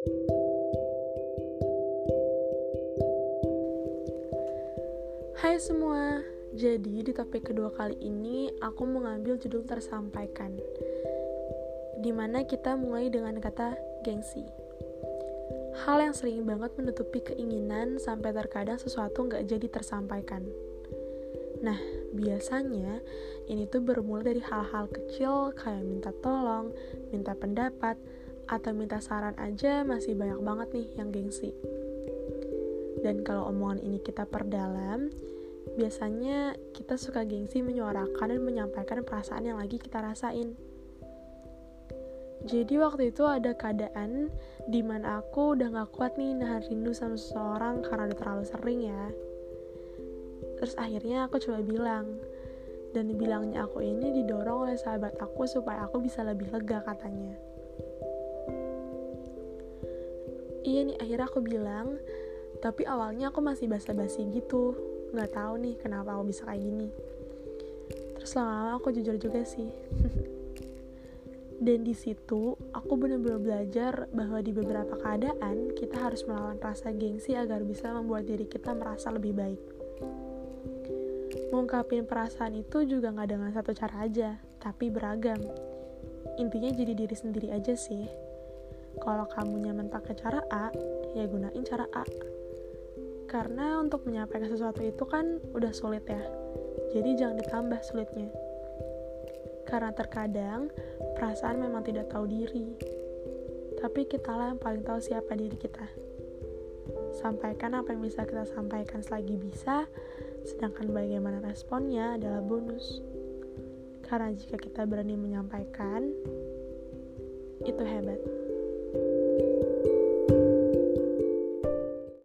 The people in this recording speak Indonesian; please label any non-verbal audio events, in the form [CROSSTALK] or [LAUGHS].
Hai semua, jadi di topik kedua kali ini aku mengambil judul tersampaikan Di mana kita mulai dengan kata gengsi. Hal yang sering banget menutupi keinginan sampai terkadang sesuatu nggak jadi tersampaikan. Nah, biasanya ini tuh bermula dari hal-hal kecil kayak minta tolong, minta pendapat, atau minta saran aja masih banyak banget nih yang gengsi. Dan kalau omongan ini kita perdalam, biasanya kita suka gengsi menyuarakan dan menyampaikan perasaan yang lagi kita rasain. Jadi waktu itu ada keadaan di mana aku udah gak kuat nih nahan rindu sama seseorang karena udah terlalu sering ya. Terus akhirnya aku coba bilang, dan bilangnya aku ini didorong oleh sahabat aku supaya aku bisa lebih lega katanya. Iya nih, akhirnya aku bilang, tapi awalnya aku masih basa-basi gitu nggak tahu nih kenapa aku bisa kayak gini terus lama-lama aku jujur juga sih [LAUGHS] dan di situ aku benar-benar belajar bahwa di beberapa keadaan kita harus melawan rasa gengsi agar bisa membuat diri kita merasa lebih baik Mengungkapin perasaan itu juga nggak dengan satu cara aja, tapi beragam. Intinya jadi diri sendiri aja sih. Kalau kamu nyaman pakai cara A, ya gunain cara A. Karena untuk menyampaikan sesuatu itu kan udah sulit ya. Jadi jangan ditambah sulitnya. Karena terkadang perasaan memang tidak tahu diri. Tapi kitalah yang paling tahu siapa diri kita. Sampaikan apa yang bisa kita sampaikan selagi bisa sedangkan bagaimana responnya adalah bonus. Karena jika kita berani menyampaikan itu hebat